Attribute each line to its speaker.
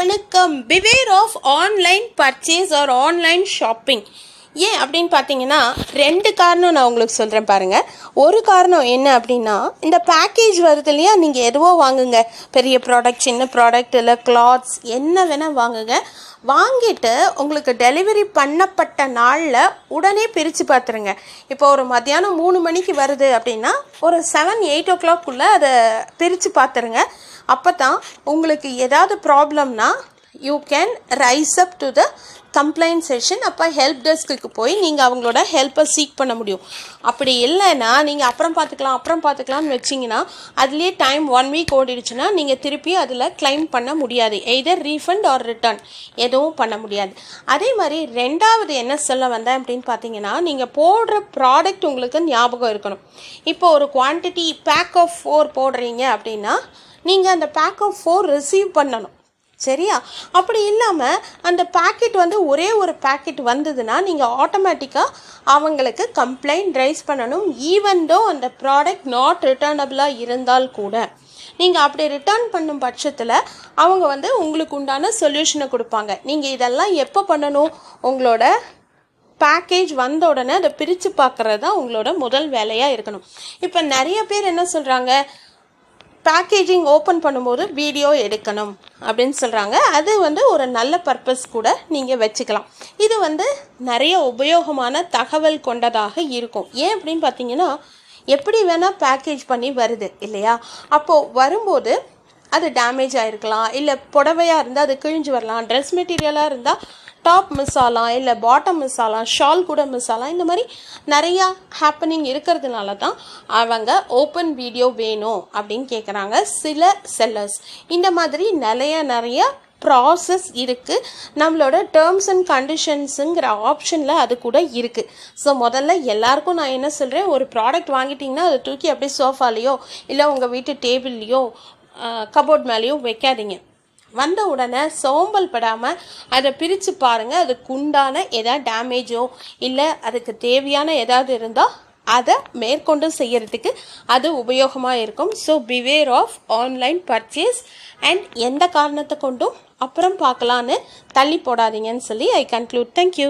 Speaker 1: வணக்கம். Beware of online purchase or online shopping ஏன் அப்படின்னு பார்த்தீங்கன்னா ரெண்டு காரணம் நான் உங்களுக்கு சொல்கிறேன் பாருங்கள் ஒரு காரணம் என்ன அப்படின்னா இந்த பேக்கேஜ் வருது இல்லையா? நீங்கள் எதுவோ வாங்குங்க. பெரிய ப்ராடக்ட் சின்ன ப்ராடக்ட் இல்லை கிளாத்ஸ் என்ன வேணால் வாங்குங்க. வாங்கிட்டு உங்களுக்கு டெலிவரி பண்ணப்பட்ட நாளில் உடனே பிரித்து பார்த்துருங்க. இப்போ ஒரு மத்தியானம் மூணு மணிக்கு வருது அப்படின்னா ஒரு செவன் எயிட் ஓ கிளாக்குள்ளே அதை பிரித்து பார்த்துருங்க. அப்போ தான் உங்களுக்கு ஏதாவது ப்ராப்ளம்னா you can raise up to the complaint session அப்போ ஹெல்ப் டெஸ்க்கு போய் நீங்கள் அவங்களோட ஹெல்ப்பை சீக் பண்ண முடியும். அப்படி இல்லைன்னா நீங்கள் அப்புறம் பார்த்துக்கலாம் அப்புறம் பார்த்துக்கலாம்னு வச்சிங்கன்னா அதுலேயே டைம் ஒன் வீக் ஓடிடுச்சுன்னா நீங்கள் திருப்பி அதில் கிளைம் பண்ண முடியாது. எய்தர் ரீஃபண்ட் ஆர் ரிட்டர்ன் எதுவும் பண்ண முடியாது. அதே மாதிரி ரெண்டாவது என்ன சொல்ல வந்தேன் அப்படின்னு பார்த்தீங்கன்னா நீங்கள் போடுற ப்ராடக்ட் உங்களுக்கு ஞாபகம் இருக்கணும். இப்போ ஒரு குவான்டிட்டி பேக் ஆஃப் ஃபோர் போடுறீங்க அப்படின்னா நீங்கள் அந்த பேக் ஆஃப் ஃபோர் ரிசீவ் பண்ணணும். சரியா? அப்படி இல்லாமல் அந்த பேக்கெட் வந்து ஒரே ஒரு பேக்கெட் வந்ததுன்னா நீங்கள் ஆட்டோமேட்டிக்காக அவங்களுக்கு கம்ப்ளைண்ட் ரைஸ் பண்ணணும் ஈவன் தோ அந்த ப்ராடக்ட் நாட் ரிட்டர்னபிளாக இருந்தால் கூட. நீங்கள் அப்படி ரிட்டர்ன் பண்ணும் பட்சத்தில் அவங்க வந்து உங்களுக்கு உண்டான சொல்யூஷனை கொடுப்பாங்க. நீங்கள் இதெல்லாம் எப்போ பண்ணணும்? உங்களோட பேக்கேஜ் வந்த உடனே அதை பிரித்து பார்க்குறது தான் உங்களோட முதல் வேலையாக இருக்கணும். இப்போ நிறைய பேர் என்ன சொல்கிறாங்க பேக்கேஜிங் ஓப்பன் பண்ணும்போது வீடியோ எடுக்கணும் அப்படின்னு சொல்கிறாங்க அது வந்து ஒரு நல்ல பர்பஸ் கூட நீங்கள் வச்சுக்கலாம். இது வந்து நிறைய உபயோகமான தகவல் கொண்டதாக இருக்கும். ஏன் அப்படின்னு பார்த்தீங்கன்னா எப்படி வேணால் பேக்கேஜ் பண்ணி வருது இல்லையா? அப்போது வரும்போது அது டேமேஜ் ஆகிருக்கலாம் இல்லை புடவையாக இருந்தால் அது கிழிஞ்சு வரலாம். ட்ரெஸ் மெட்டீரியலாக இருந்தால் டாப் மிஸ் ஆகலாம் இல்லை பாட்டம் மிஸ் ஆகலாம் ஷால் கூட மிஸ் ஆகலாம் இந்த மாதிரி நிறையா ஹேப்பனிங் இருக்கிறதுனால தான் அவங்க ஓப்பன் வீடியோ வேணும் அப்படின்னு கேட்குறாங்க சில செல்லர்ஸ் இந்த மாதிரி நிறைய நிறைய ப்ராசஸ் இருக்குது நம்மளோட டேர்ம்ஸ் அண்ட் கண்டிஷன்ஸுங்கிற ஆப்ஷனில் அது கூட இருக்குது ஸோ முதல்ல எல்லாருக்கும் நான் என்ன சொல்கிறேன் ஒரு ப்ராடக்ட் வாங்கிட்டிங்கன்னா அதை தூக்கி அப்படியே சோஃபாலேயோ இல்லை உங்கள் வீட்டு டேபிள்லேயோ கபோர்ட் மேலேயோ வைக்காதீங்க. வந்த உடனே சோம்பல் படாமல் அதை பிரித்து பாருங்கள் அதுக்கு உண்டான எதாவது டேமேஜோ இல்லை அதுக்கு தேவையான ஏதாவது இருந்தால் அதை மேற்கொண்டு செய்கிறதுக்கு அது உபயோகமாக இருக்கும். So beware of online purchase and எந்த காரணத்தை கொண்டும் அப்புறம் பார்க்கலான்னு தள்ளி போடாதீங்கன்னு சொல்லி ஐ கன்க்ளூட் தேங்க்யூ